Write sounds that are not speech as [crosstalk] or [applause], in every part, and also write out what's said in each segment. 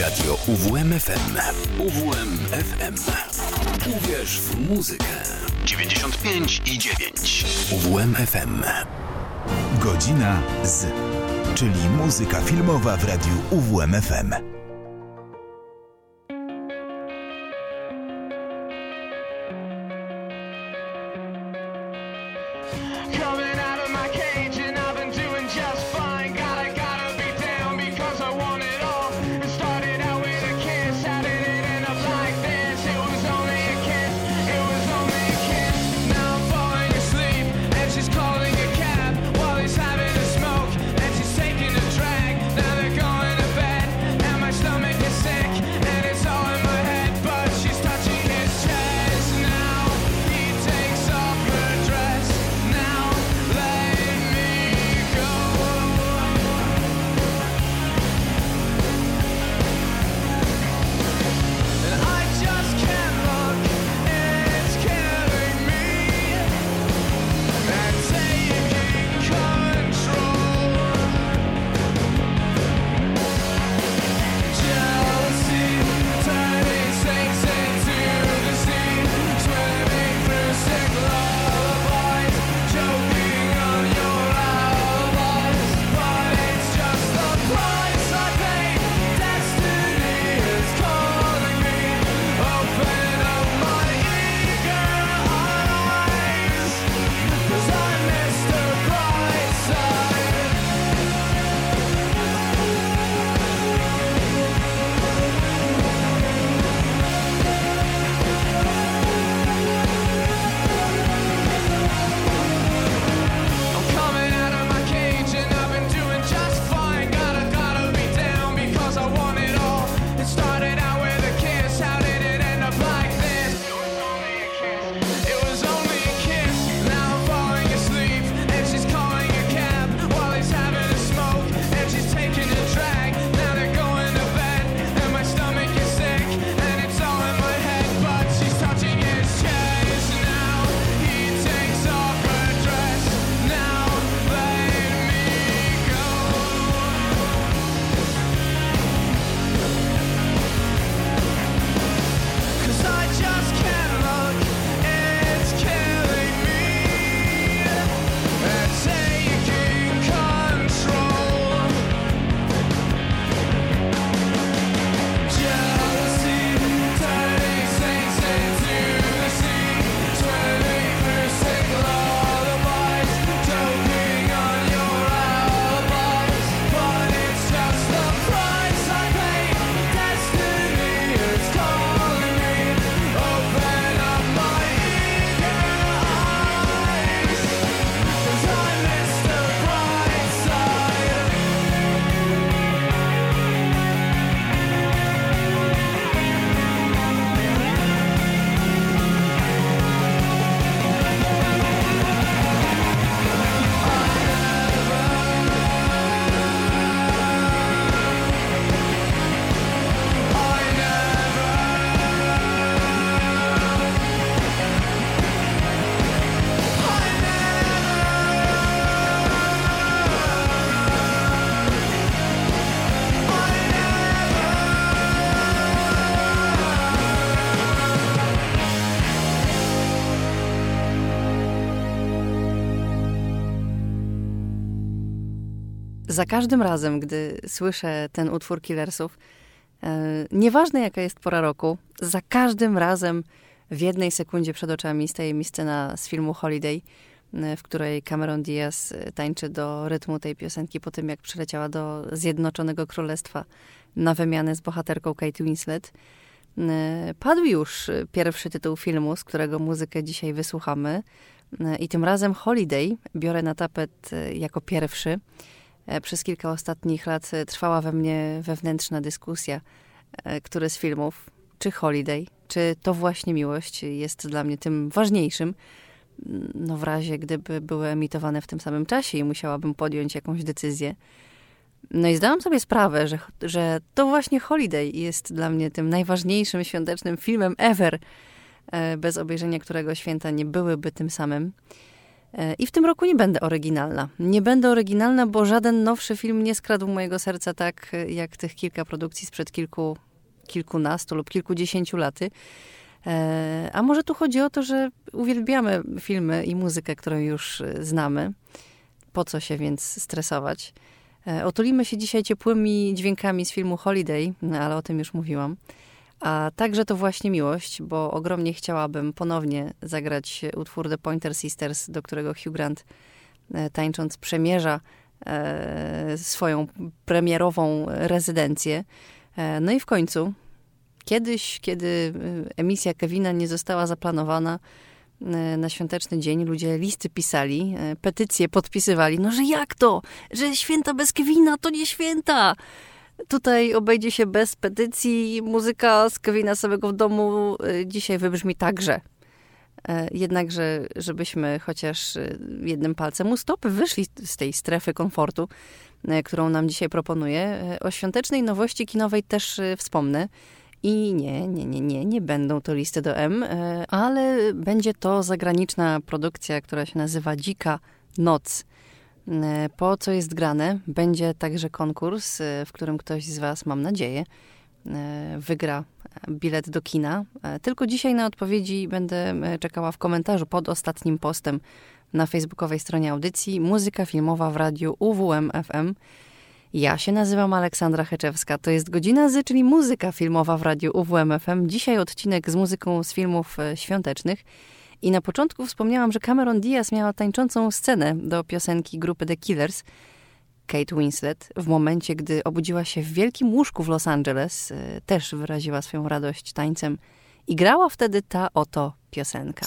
Radio UWMFM. UWMFM. Uwierz w muzykę. 95 i 9. UWMFM. Godzina z, czyli muzyka filmowa w radiu UWMFM. Za każdym razem, gdy słyszę ten utwór Killersów, e, nieważne jaka jest pora roku, za każdym razem w jednej sekundzie przed oczami staje mi scena z filmu Holiday, e, w której Cameron Diaz e, tańczy do rytmu tej piosenki po tym, jak przyleciała do Zjednoczonego Królestwa na wymianę z bohaterką Kate Winslet. Padł już pierwszy tytuł filmu, z którego muzykę dzisiaj wysłuchamy. I tym razem Holiday biorę na tapet jako pierwszy. E, przez kilka ostatnich lat e, trwała we mnie wewnętrzna dyskusja, e, który z filmów, czy Holiday, czy to właśnie miłość jest dla mnie tym ważniejszym. Mm, no w razie, gdyby były emitowane w tym samym czasie i musiałabym podjąć jakąś decyzję. No i zdałam sobie sprawę, że, że to właśnie Holiday jest dla mnie tym najważniejszym świątecznym filmem ever, bez obejrzenia którego święta nie byłyby tym samym. E, I w tym roku nie będę oryginalna. Nie będę oryginalna, bo żaden nowszy film nie skradł mojego serca tak, jak tych kilka produkcji sprzed kilku, kilkunastu lub kilkudziesięciu laty. E, a może tu chodzi o to, że uwielbiamy filmy i muzykę, którą już znamy. Po co się więc stresować? E, otulimy się dzisiaj ciepłymi dźwiękami z filmu Holiday, no, ale o tym już mówiłam. A także to właśnie miłość, bo ogromnie chciałabym ponownie zagrać utwór The Pointer Sisters, do którego Hugh Grant e, tańcząc przemierza e, swoją premierową rezydencję. No i w końcu, kiedyś, kiedy emisja Kevina nie została zaplanowana, E, na świąteczny dzień ludzie listy pisali, e, petycje podpisywali. No, że jak to? Że święta bez Kevina to nie święta. Tutaj obejdzie się bez petycji. Muzyka z Kevina samego w domu e, dzisiaj wybrzmi także. Jednakże, żebyśmy chociaż jednym palcem u stopy wyszli z tej strefy komfortu, którą nam dzisiaj proponuje, o świątecznej nowości kinowej też wspomnę. I nie, nie, nie, nie, nie będą to listy do M, e, ale będzie to zagraniczna produkcja, która się nazywa Dzika Noc. E, po co jest grane? Będzie także konkurs, e, w którym ktoś z Was, mam nadzieję, wygra bilet do kina. Tylko dzisiaj na odpowiedzi będę czekała w komentarzu pod ostatnim postem na facebookowej stronie audycji Muzyka Filmowa w radiu UWM FM. Ja się nazywam Aleksandra Heczewska. To jest Godzina Z, czyli muzyka filmowa w radiu UWMFM. Dzisiaj odcinek z muzyką z filmów e, świątecznych. I na początku wspomniałam, że Cameron Diaz miała tańczącą scenę do piosenki grupy The Killers. Kate Winslet, w momencie, gdy obudziła się w wielkim łóżku w Los Angeles, e, też wyraziła swoją radość tańcem i grała wtedy ta oto piosenka.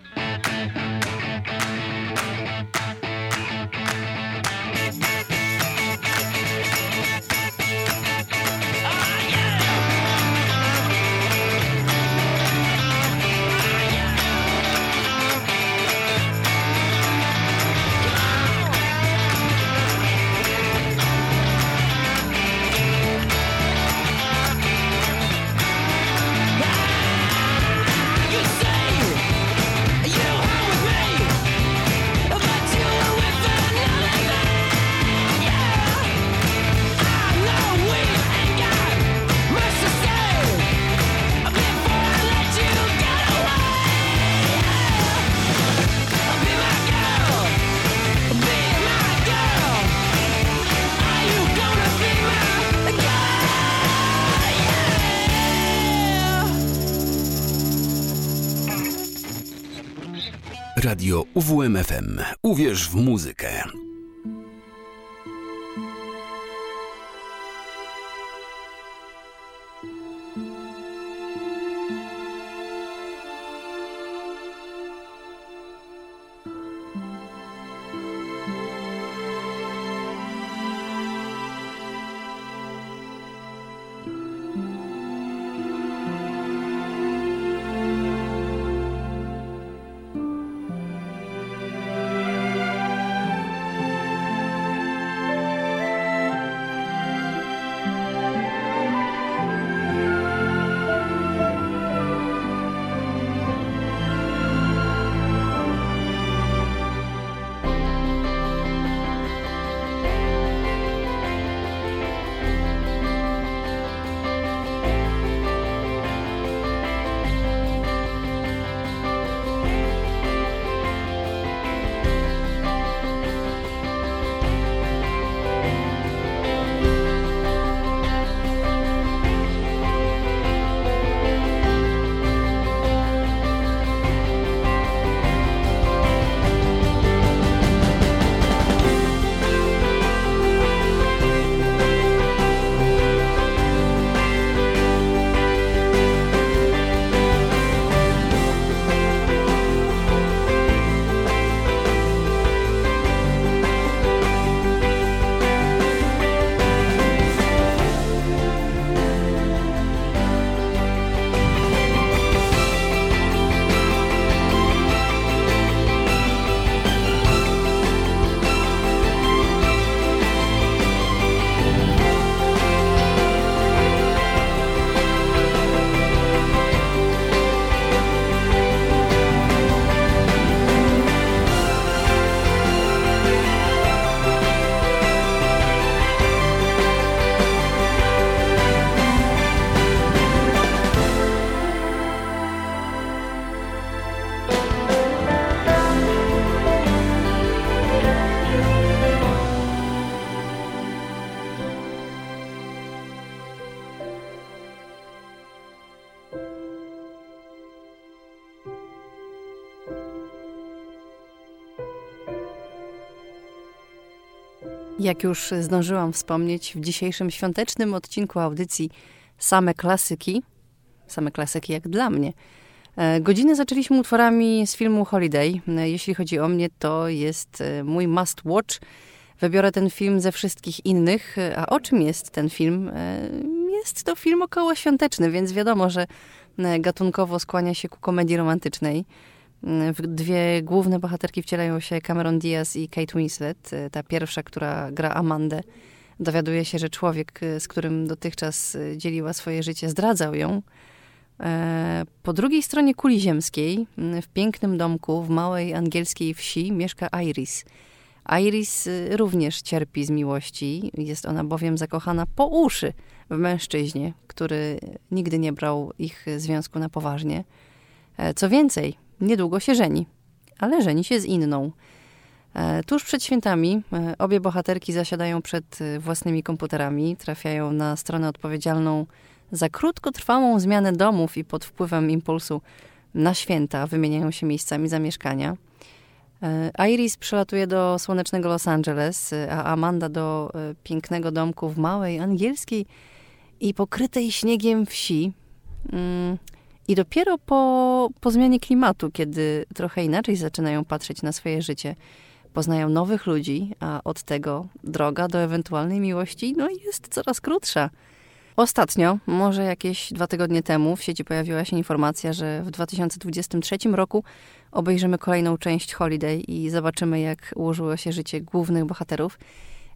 UWMFM. Uwierz w muzykę. Jak już zdążyłam wspomnieć, w dzisiejszym świątecznym odcinku audycji Same klasyki, same klasyki jak dla mnie. E, Godzinę zaczęliśmy utworami z filmu Holiday. E, jeśli chodzi o mnie, to jest e, mój must watch. Wybiorę ten film ze wszystkich innych. A o czym jest ten film? Jest to film około świąteczny, więc wiadomo, że gatunkowo skłania się ku komedii romantycznej. W dwie główne bohaterki wcielają się Cameron Diaz i Kate Winslet. Ta pierwsza, która gra Amandę, dowiaduje się, że człowiek, z którym dotychczas dzieliła swoje życie, zdradzał ją. E, po drugiej stronie kuli ziemskiej, w pięknym domku w małej angielskiej wsi, mieszka Iris. Iris y, również cierpi z miłości, jest ona bowiem zakochana po uszy w mężczyźnie, który nigdy nie brał ich związku na poważnie. E, co więcej, niedługo się żeni, ale żeni się z inną. E, tuż przed świętami e, obie bohaterki zasiadają przed e, własnymi komputerami, trafiają na stronę odpowiedzialną za krótkotrwałą zmianę domów i pod wpływem impulsu na święta wymieniają się miejscami zamieszkania. Iris przylatuje do słonecznego Los Angeles, a Amanda do pięknego domku w małej, angielskiej i pokrytej śniegiem wsi. I dopiero po, po zmianie klimatu, kiedy trochę inaczej zaczynają patrzeć na swoje życie, poznają nowych ludzi, a od tego droga do ewentualnej miłości no, jest coraz krótsza. Ostatnio, może jakieś dwa tygodnie temu, w sieci pojawiła się informacja, że w 2023 roku obejrzymy kolejną część Holiday i zobaczymy, jak ułożyło się życie głównych bohaterów.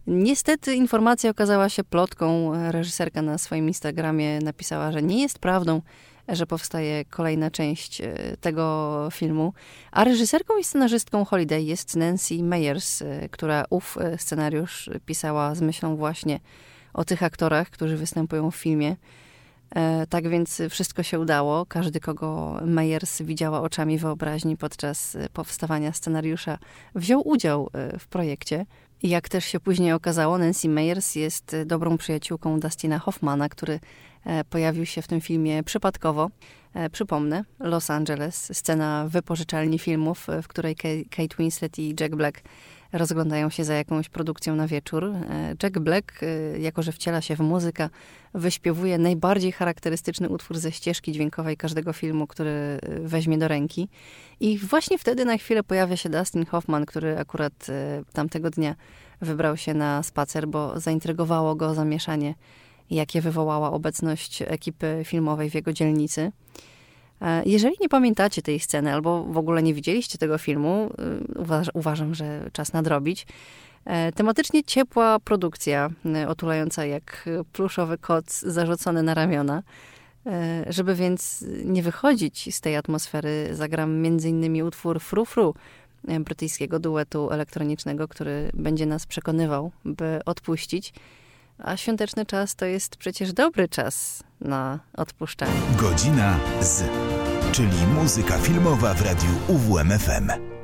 Niestety informacja okazała się plotką. Reżyserka na swoim Instagramie napisała, że nie jest prawdą, że powstaje kolejna część e, tego filmu. A reżyserką i scenarzystką Holiday jest Nancy Meyers, e, która ów e, scenariusz pisała z myślą właśnie o tych aktorach, którzy występują w filmie. Tak więc wszystko się udało. Każdy, kogo Meyers widziała oczami wyobraźni podczas powstawania scenariusza, wziął udział w projekcie. Jak też się później okazało, Nancy Meyers jest dobrą przyjaciółką Dustina Hoffmana, który pojawił się w tym filmie przypadkowo. Przypomnę, Los Angeles, scena wypożyczalni filmów, w której Kate Winslet i Jack Black rozglądają się za jakąś produkcją na wieczór. E, Jack Black, e, jako że wciela się w muzykę, wyśpiewuje najbardziej charakterystyczny utwór ze ścieżki dźwiękowej każdego filmu, który e, weźmie do ręki. I właśnie wtedy na chwilę pojawia się Dustin Hoffman, który akurat tamtego dnia wybrał się na spacer, bo zaintrygowało go zamieszanie, jakie wywołała obecność ekipy filmowej w jego dzielnicy. E, jeżeli nie pamiętacie tej sceny albo w ogóle nie widzieliście tego filmu, y, uważ, uważam, że czas nadrobić. E, tematycznie ciepła produkcja, otulająca jak pluszowy kot zarzucony na ramiona. E, żeby więc nie wychodzić z tej atmosfery, zagram m.in. utwór Fru Fru brytyjskiego duetu elektronicznego, który będzie nas przekonywał, by odpuścić. A świąteczny czas to jest przecież dobry czas na odpuszczanie. Godzina z, czyli muzyka filmowa w radiu UWMFM.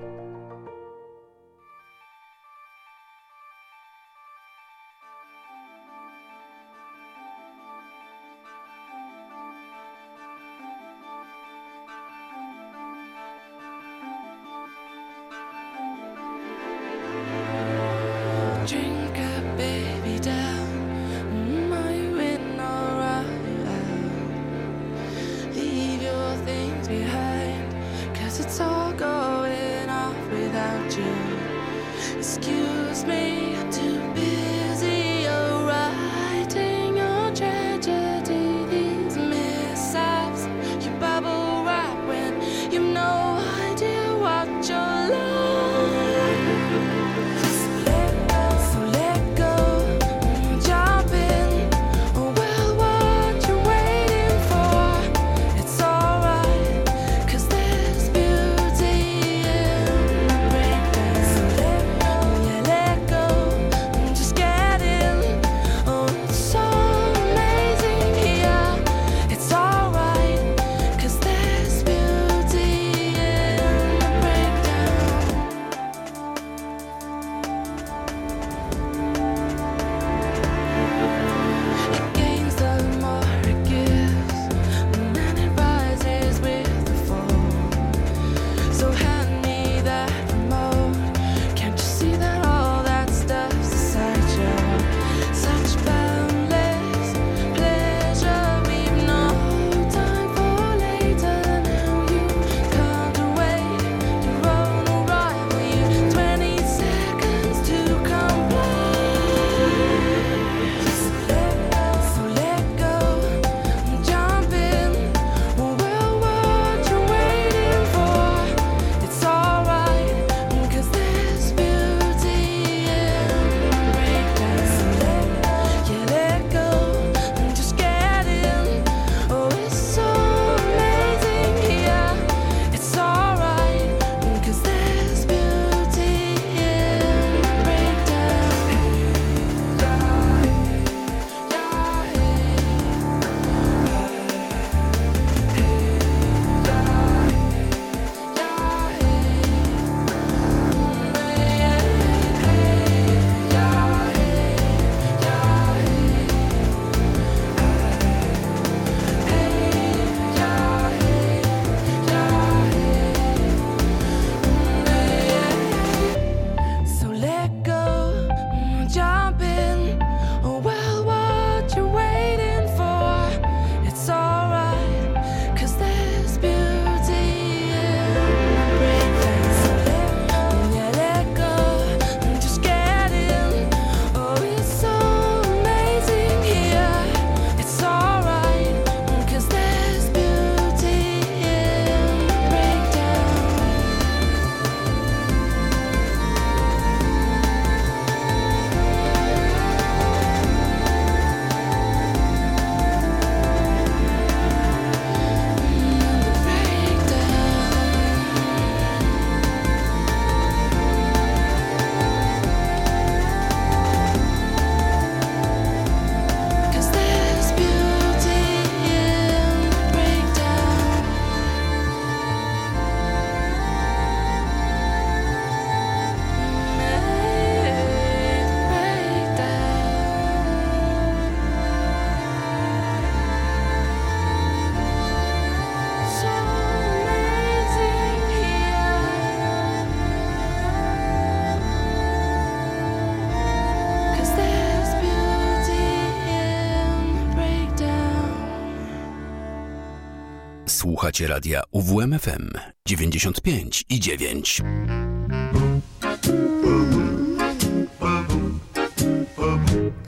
Słuchacie radia UWMFM 95 i 9.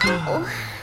Santa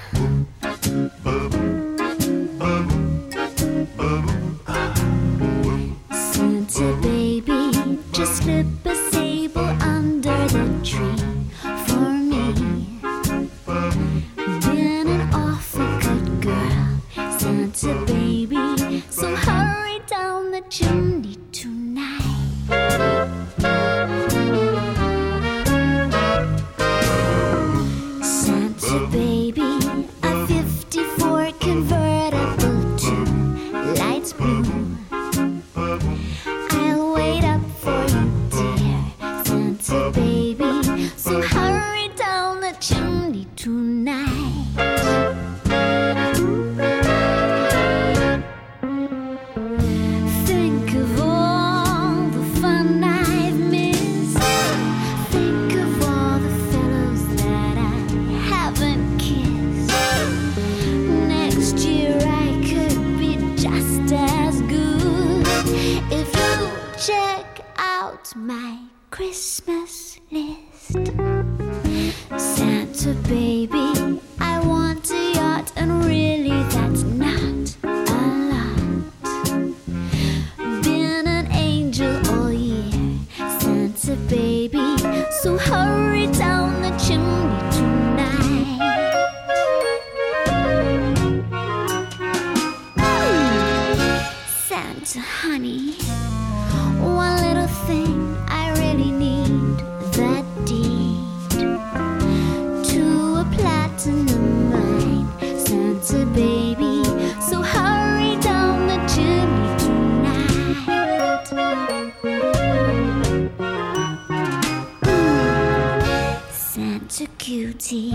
cutie,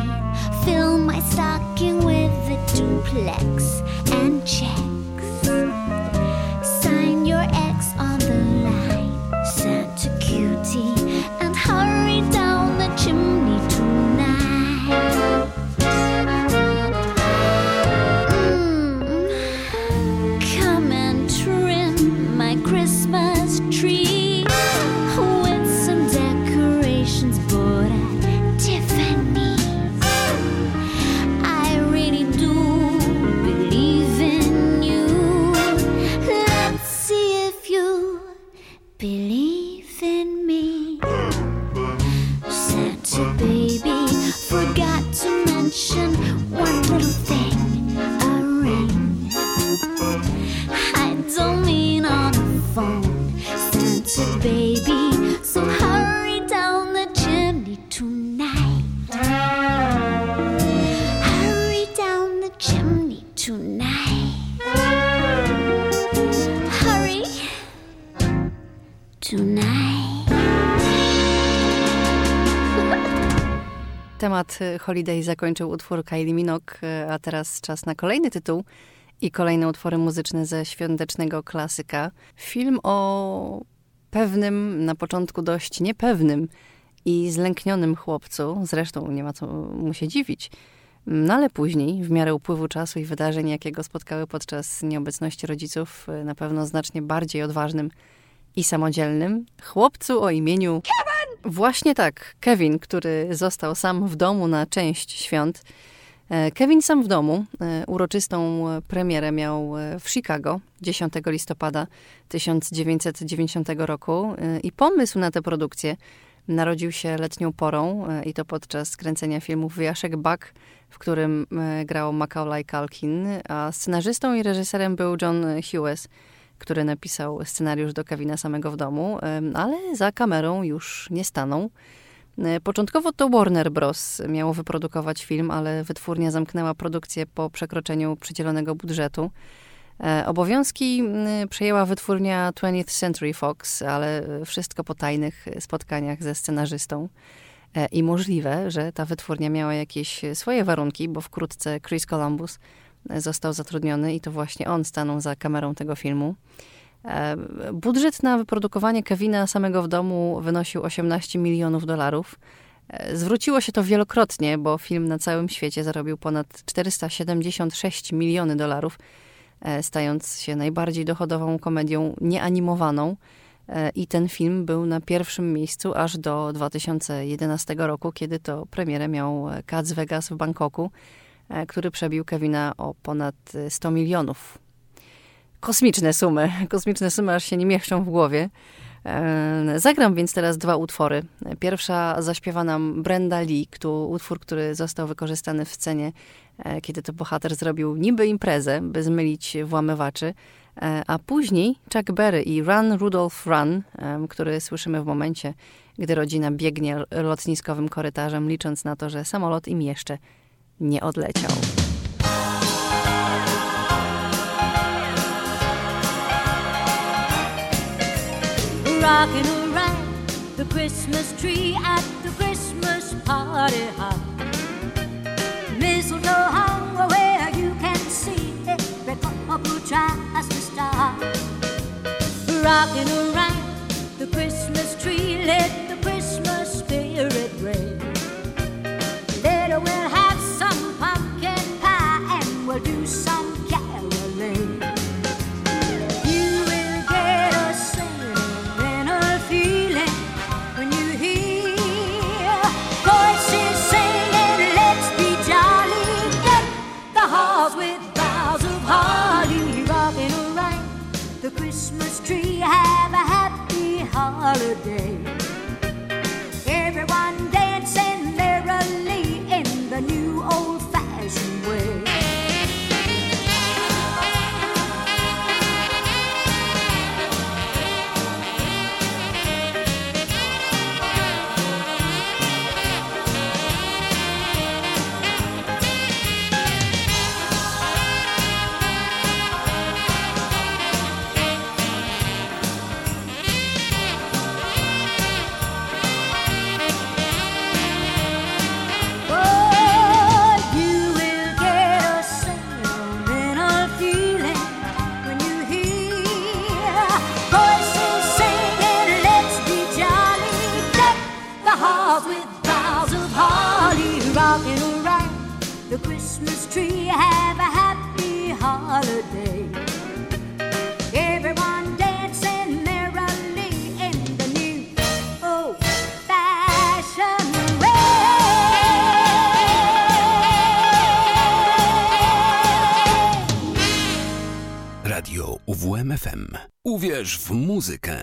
fill my stocking with a duplex and checks. Temat Holiday zakończył utwór Kylie Minogue, y, a teraz czas na kolejny tytuł i kolejne utwory muzyczne ze świątecznego klasyka. Film o pewnym, na początku dość niepewnym i zlęknionym chłopcu, zresztą nie ma co mu się dziwić, no ale później, w miarę upływu czasu i wydarzeń, jakie go spotkały podczas nieobecności rodziców, na pewno znacznie bardziej odważnym i samodzielnym, chłopcu o imieniu Właśnie tak, Kevin, który został sam w domu na część świąt. E, Kevin sam w domu e, uroczystą premierę miał e, w Chicago 10 listopada 1990 roku i pomysł na tę produkcję narodził się letnią porą i to podczas kręcenia filmu Wyjaszek Buck, w którym grał Macaulay Culkin, a scenarzystą i reżyserem był John Hughes, który napisał scenariusz do Kevina samego w domu, ale za kamerą już nie stanął. E, Początkowo to Warner Bros. miało wyprodukować film, ale wytwórnia zamknęła produkcję po przekroczeniu przydzielonego budżetu. E, Obowiązki przejęła wytwórnia 20th Century Fox, ale wszystko po tajnych spotkaniach ze scenarzystą. E, I możliwe, że ta wytwórnia miała jakieś swoje warunki, bo wkrótce Chris Columbus został zatrudniony i to właśnie on stanął za kamerą tego filmu. E, Budżet na wyprodukowanie Kevina samego w domu wynosił 18 milionów dolarów. E, Zwróciło się to wielokrotnie, bo film na całym świecie zarobił ponad 476 miliony dolarów, e, stając się najbardziej dochodową komedią nieanimowaną. I ten film był na pierwszym miejscu aż do 2011 roku, kiedy to premierę miał Cats Vegas w Bangkoku, który przebił Kevina o ponad 100 milionów. Kosmiczne sumy, [laughs] kosmiczne sumy aż się nie mieszczą w głowie. E, zagram więc teraz dwa utwory. Pierwsza zaśpiewa nam Brenda Lee, to utwór, który został wykorzystany w scenie, kiedy to bohater zrobił niby imprezę, by zmylić włamywaczy. E, a później Chuck Berry i Run Rudolph Run, który słyszymy w momencie, gdy rodzina biegnie lotniskowym korytarzem, licząc na to, że samolot im jeszcze nie odleciał. Rocking around the Christmas tree at the Christmas party hop. Mistletoe hung where you can see every couple tries stop. Rocking around the Christmas tree, let Uwierz w muzykę.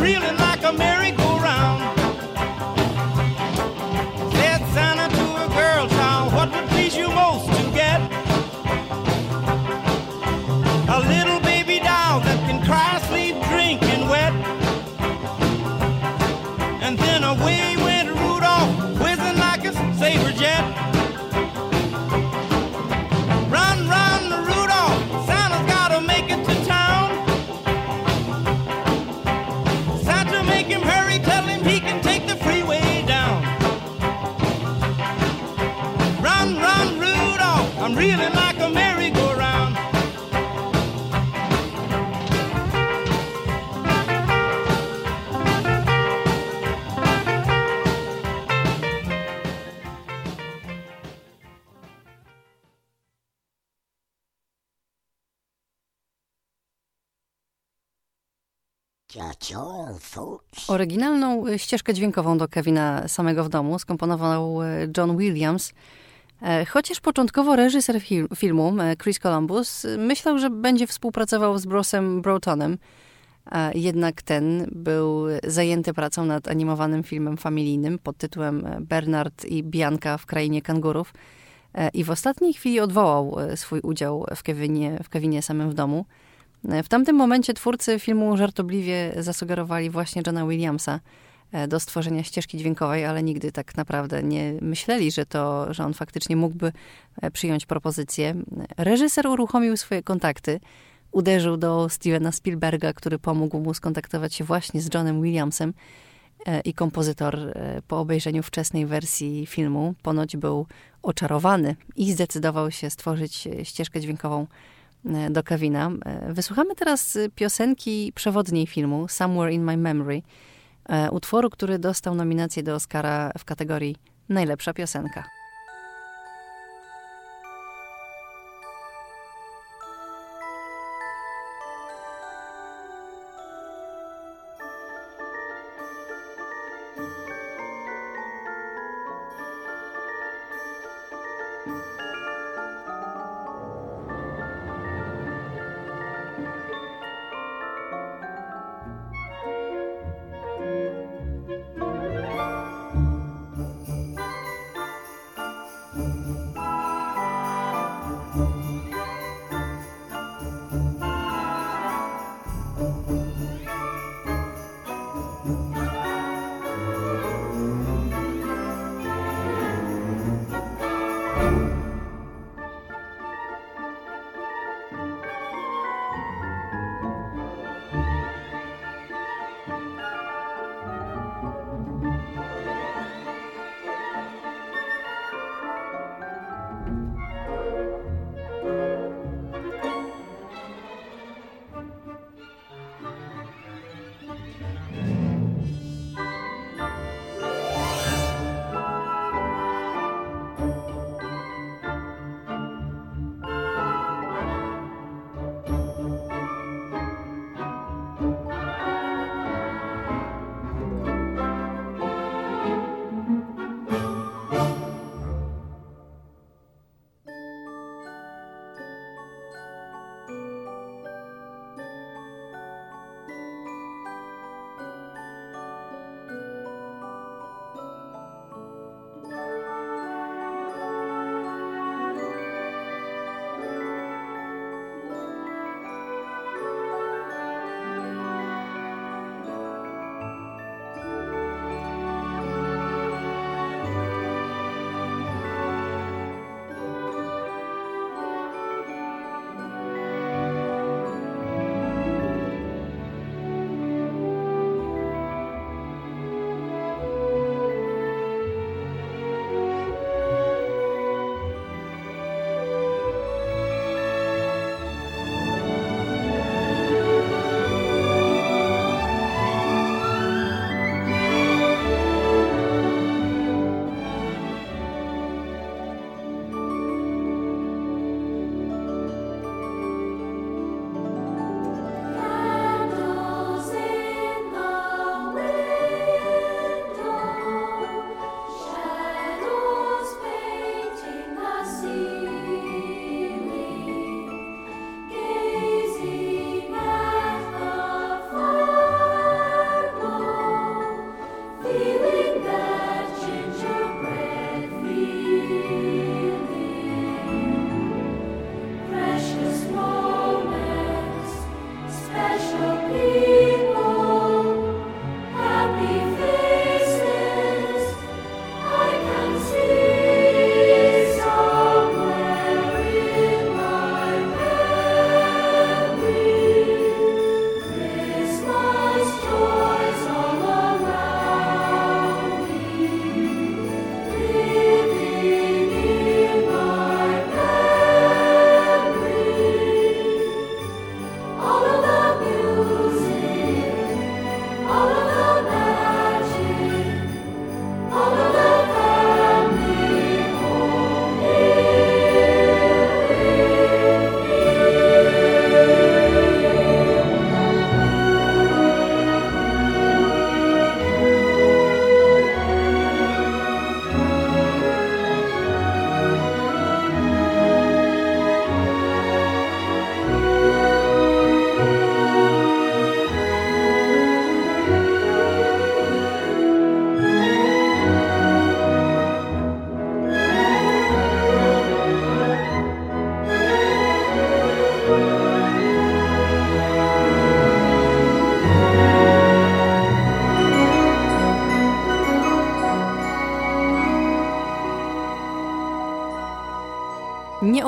Really. Oryginalną y, ścieżkę dźwiękową do Kevina samego w domu skomponował y, John Williams. E, Chociaż początkowo reżyser fil- filmu, e, Chris Columbus, myślał, że będzie współpracował z Brosem Broughtonem, e, jednak ten był zajęty pracą nad animowanym filmem familijnym pod tytułem e, Bernard i Bianka w Krainie Kangurów e, i w ostatniej chwili odwołał e, swój udział w Kevinie, w Kevinie samym w domu. W tamtym momencie twórcy filmu żartobliwie zasugerowali właśnie Johna Williamsa e, do stworzenia ścieżki dźwiękowej, ale nigdy tak naprawdę nie myśleli, że, to, że on faktycznie mógłby e, przyjąć propozycję. Reżyser uruchomił swoje kontakty, uderzył do Stevena Spielberga, który pomógł mu skontaktować się właśnie z Johnem Williamsem e, i kompozytor po obejrzeniu wczesnej wersji filmu ponoć był oczarowany i zdecydował się stworzyć ścieżkę dźwiękową do Kevina. E, Wysłuchamy teraz e, piosenki przewodniej filmu Somewhere in My Memory, e, utworu, który dostał nominację do Oscara w kategorii Najlepsza piosenka.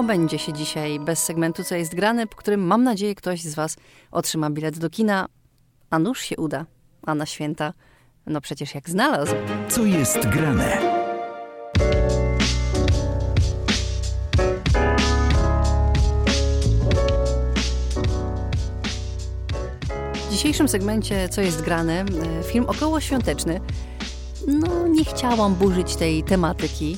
Obędzie się dzisiaj bez segmentu Co jest grane, po którym mam nadzieję ktoś z Was otrzyma bilet do kina, a nuż się uda, a na święta, no przecież jak znalazł. Co jest grane? W dzisiejszym segmencie Co jest grane, e, film okołoświąteczny. No, nie chciałam burzyć tej tematyki.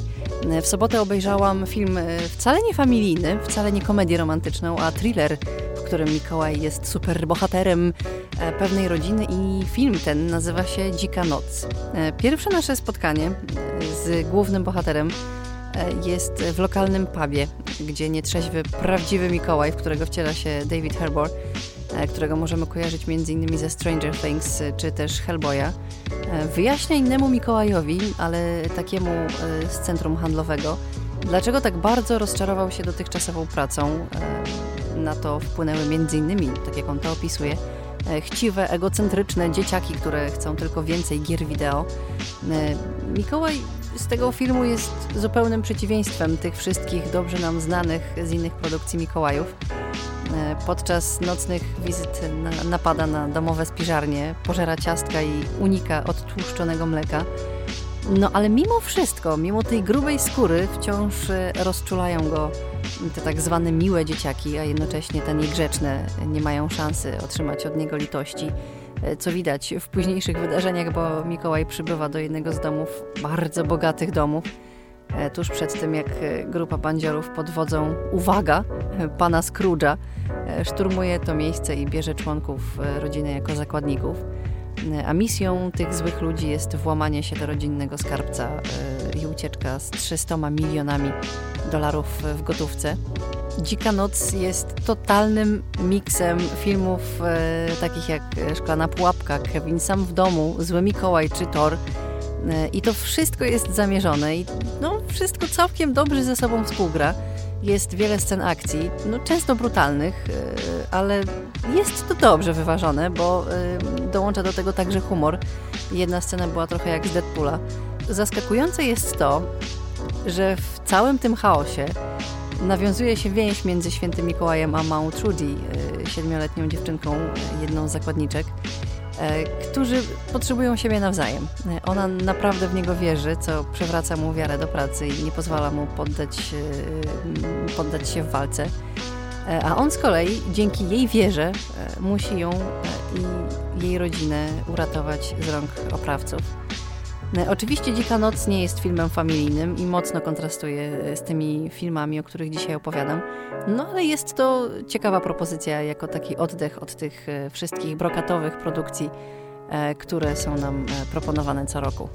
E, W sobotę obejrzałam film e, wcale nie familijny, wcale nie komedię romantyczną, a thriller, w którym Mikołaj jest super bohaterem e, pewnej rodziny i film ten nazywa się Dzika Noc. E, Pierwsze nasze spotkanie e, z głównym bohaterem jest w lokalnym pubie, gdzie nietrzeźwy, prawdziwy Mikołaj, w którego wciela się David Harbour, którego możemy kojarzyć m.in. ze Stranger Things e, czy też Hellboya, e, wyjaśnia innemu Mikołajowi, ale takiemu e, z centrum handlowego, dlaczego tak bardzo rozczarował się dotychczasową pracą. E, Na to wpłynęły m.in., tak jak on to opisuje, e, chciwe, egocentryczne dzieciaki, które chcą tylko więcej gier wideo. E, Mikołaj z tego filmu jest zupełnym przeciwieństwem tych wszystkich dobrze nam znanych z innych produkcji Mikołajów. E, Podczas nocnych wizyt na, napada na domowe spiżarnie, pożera ciastka i unika odtłuszczonego mleka. No ale mimo wszystko, mimo tej grubej skóry, wciąż e, rozczulają go te tak zwane miłe dzieciaki, a jednocześnie te niegrzeczne nie mają szansy otrzymać od niego litości. E, Co widać w późniejszych wydarzeniach, bo Mikołaj przybywa do jednego z domów, bardzo bogatych domów, tuż przed tym jak e, grupa bandziorów pod wodzą, uwaga, e, [laughs] pana Scrooge'a, e, szturmuje to miejsce i bierze członków e, rodziny jako zakładników. E, A misją tych złych ludzi jest włamanie się do rodzinnego skarbca e, i ucieczka z 300 milionami dolarów w gotówce. Dzika Noc jest totalnym miksem filmów e, takich jak Szklana Pułapka, Kevin Sam w domu, Zły Mikołaj czy Thor. I to wszystko jest zamierzone i no, wszystko całkiem dobrze ze sobą współgra. Jest wiele scen akcji, no, często brutalnych, e, ale jest to dobrze wyważone, bo e, dołącza do tego także humor. Jedna scena była trochę jak z Deadpoola. Zaskakujące jest to, że w całym tym chaosie nawiązuje się więź między świętym Mikołajem a małą Trudy, e, siedmioletnią dziewczynką, jedną z zakładniczek, którzy potrzebują siebie nawzajem. E, Ona naprawdę w niego wierzy, co przywraca mu wiarę do pracy i nie pozwala mu poddać, e, poddać się w walce. E, A on z kolei dzięki jej wierze e, musi ją e, i jej rodzinę uratować z rąk oprawców. Oczywiście Dzika Noc nie jest filmem familijnym i mocno kontrastuje e, z tymi filmami, o których dzisiaj opowiadam. No ale jest to ciekawa propozycja jako taki oddech od tych e, wszystkich brokatowych produkcji, e, które są nam proponowane co roku.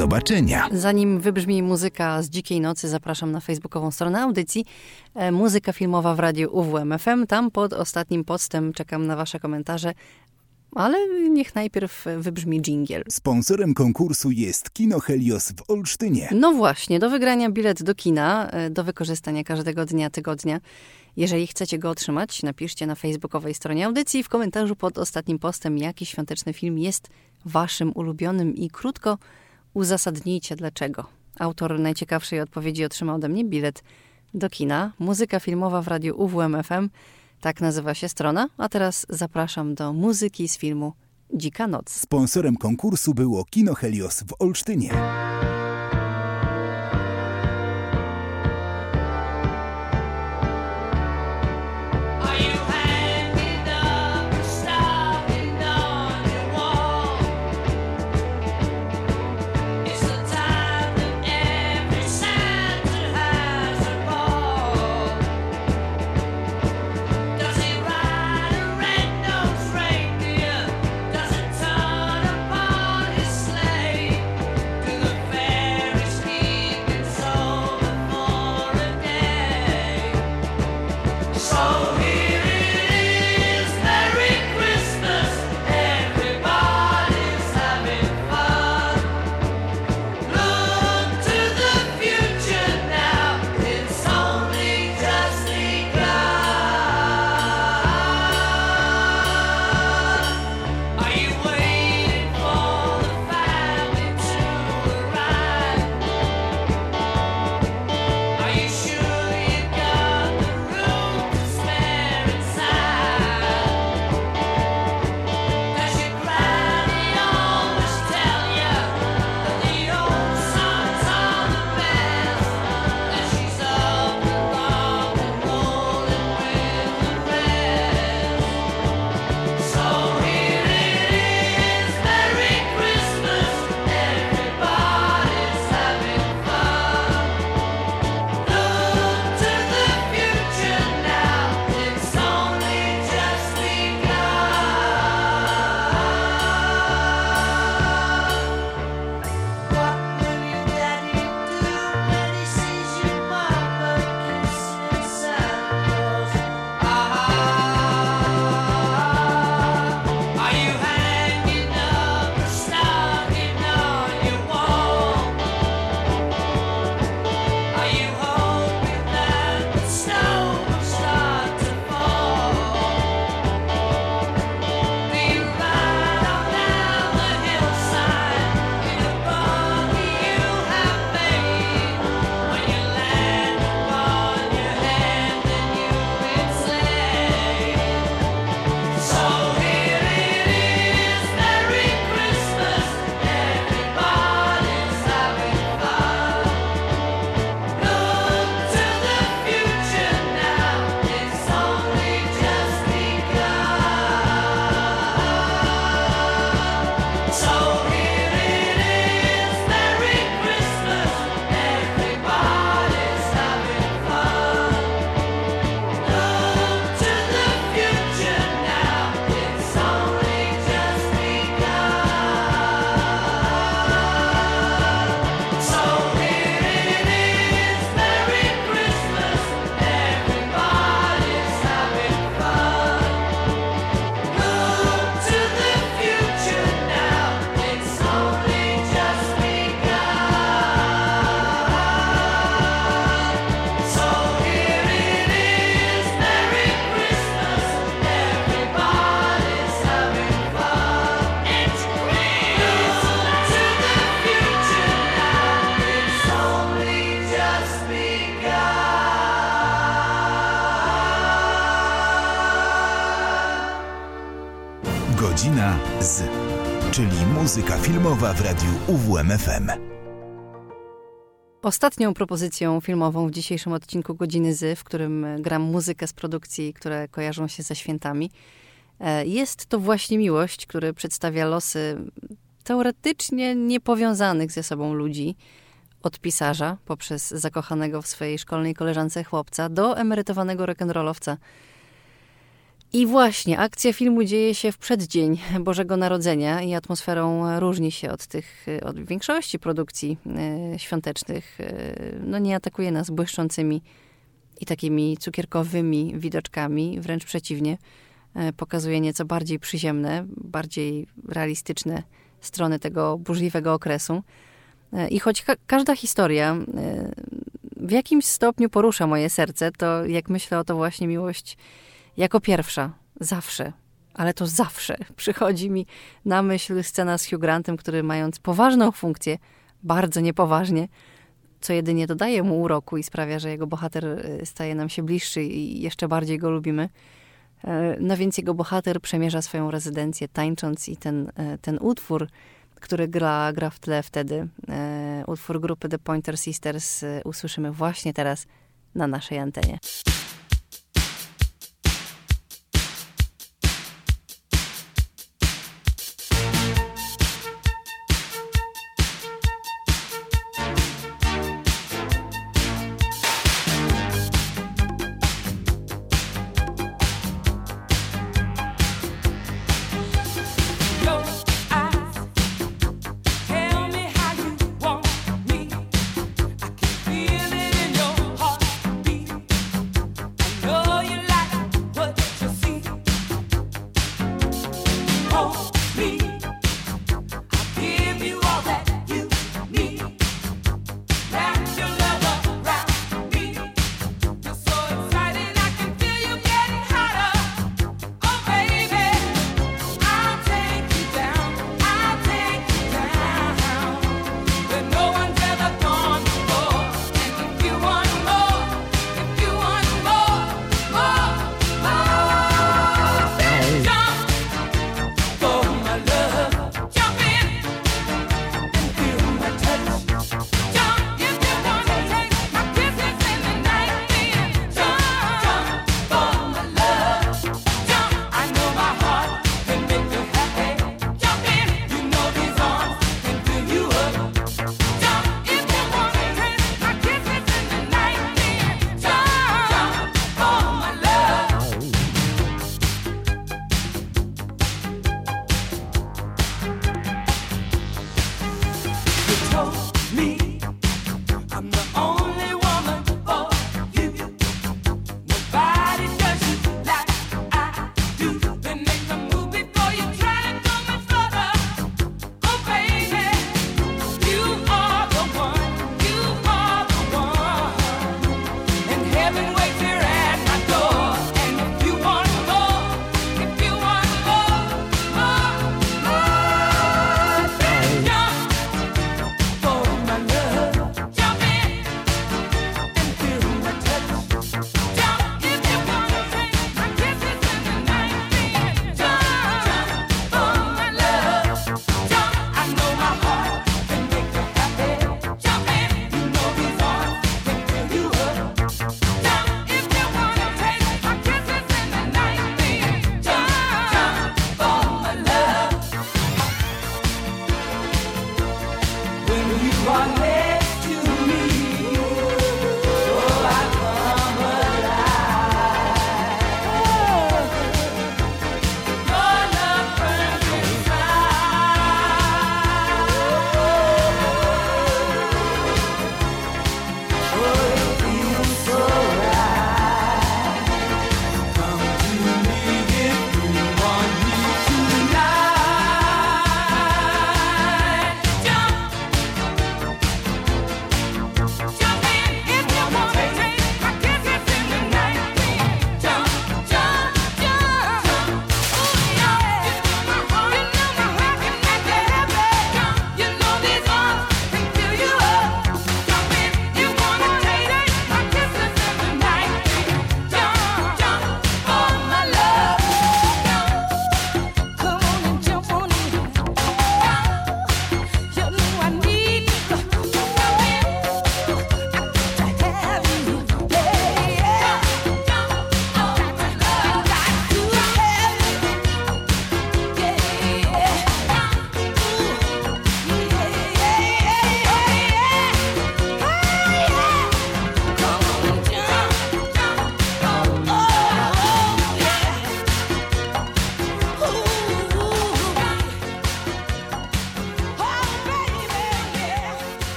Zobaczenia. Zanim wybrzmi muzyka z Dzikiej Nocy, zapraszam na facebookową stronę audycji e, Muzyka filmowa w radiu UWMFM. Tam pod ostatnim postem czekam na wasze komentarze, ale niech najpierw wybrzmi dżingiel. Sponsorem konkursu jest Kino Helios w Olsztynie. No właśnie, do wygrania bilet do kina, e, do wykorzystania każdego dnia tygodnia. Jeżeli chcecie go otrzymać, napiszcie na facebookowej stronie audycji w komentarzu pod ostatnim postem, jaki świąteczny film jest waszym ulubionym i krótko uzasadnijcie dlaczego. Autor najciekawszej odpowiedzi otrzyma ode mnie bilet do kina. Muzyka filmowa w radiu UWMFM. Tak nazywa się strona. A teraz zapraszam do muzyki z filmu Dzika Noc. Sponsorem konkursu było Kino Helios w Olsztynie. Filmowa w radiu UWMFM. Ostatnią propozycją filmową w dzisiejszym odcinku Godziny Z, w którym gram muzykę z produkcji, które kojarzą się ze świętami, e, jest to właśnie Miłość, który przedstawia losy teoretycznie niepowiązanych ze sobą ludzi, od pisarza poprzez zakochanego w swojej szkolnej koleżance chłopca do emerytowanego rock'n'rollowca. I właśnie, akcja filmu dzieje się w przeddzień Bożego Narodzenia i atmosferą różni się od tych, od większości produkcji e, świątecznych. E, no nie atakuje nas błyszczącymi i takimi cukierkowymi widoczkami, wręcz przeciwnie. E, pokazuje nieco bardziej przyziemne, bardziej realistyczne strony tego burzliwego okresu. I choć ka każda historia w jakimś stopniu porusza moje serce, to jak myślę o to właśnie miłość jako pierwsza, zawsze, ale to zawsze [laughs] przychodzi mi na myśl scena z Hugh Grantem, który mając poważną funkcję, bardzo niepoważnie, co jedynie dodaje mu uroku i sprawia, że jego bohater e, staje nam się bliższy i jeszcze bardziej go lubimy. No więc jego bohater przemierza swoją rezydencję tańcząc i ten, ten utwór który gra, gra w tle wtedy. E, utwór grupy The Pointer Sisters e, usłyszymy właśnie teraz na naszej antenie.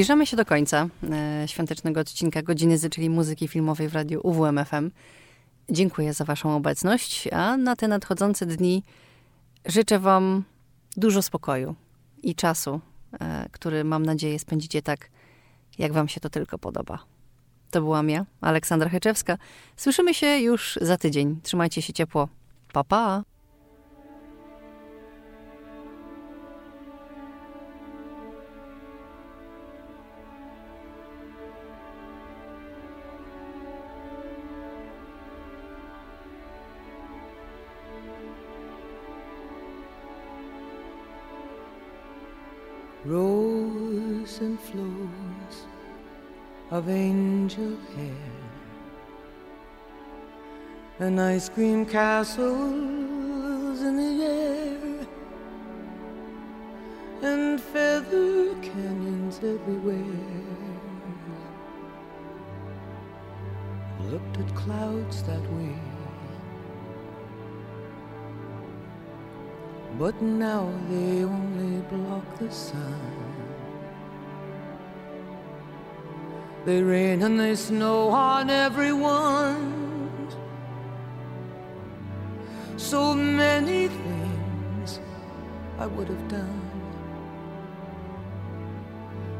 Zbliżamy się do końca e, świątecznego odcinka Godziny Z, czyli muzyki filmowej w radiu UWMFM. Dziękuję za Waszą obecność, a na te nadchodzące dni życzę Wam dużo spokoju i czasu, e, który mam nadzieję spędzicie tak, jak Wam się to tylko podoba. To byłam ja, Aleksandra Heczewska. Słyszymy się już za tydzień. Trzymajcie się ciepło. Pa, pa! rose and flows of angel hair. And ice cream castles in the air, and feather canyons everywhere. Looked at clouds that way. But now they the sun. They rain and they snow on everyone. So many things I would have done,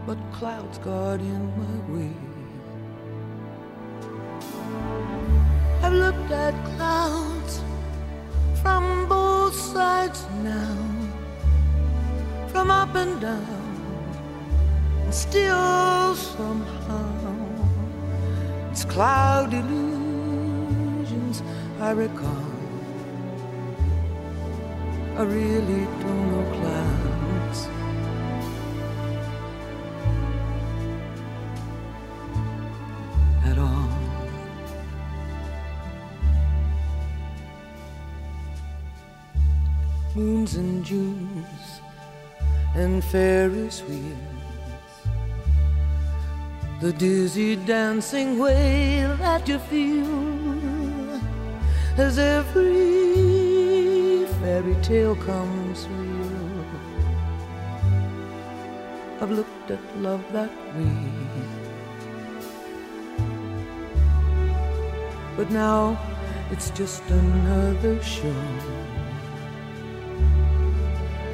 but clouds got in my way. I've looked at clouds from both sides now up and down, and still somehow it's cloud illusions I recall. I really don't know clouds. And Ferris wheels. The dizzy dancing way that you feel as every fairy tale comes real. I've looked at love that way. But now it's just another show.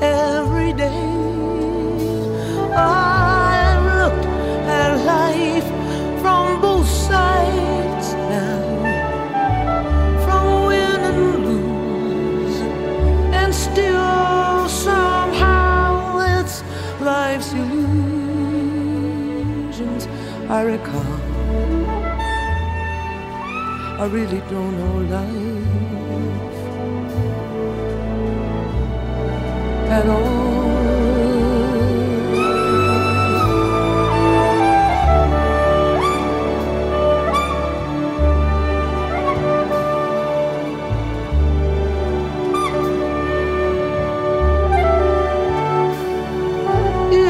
every day. I've looked at life from both sides now, from win and lose, and still somehow it's life's illusions I recall. I really don't know life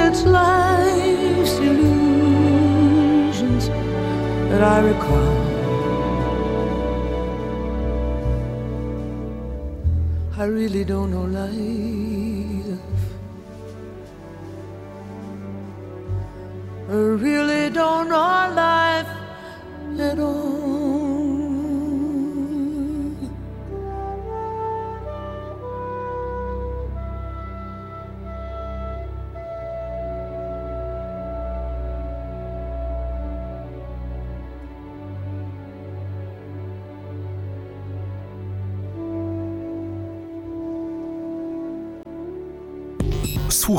It's life's illusions that I recall. I really don't know life. Don't know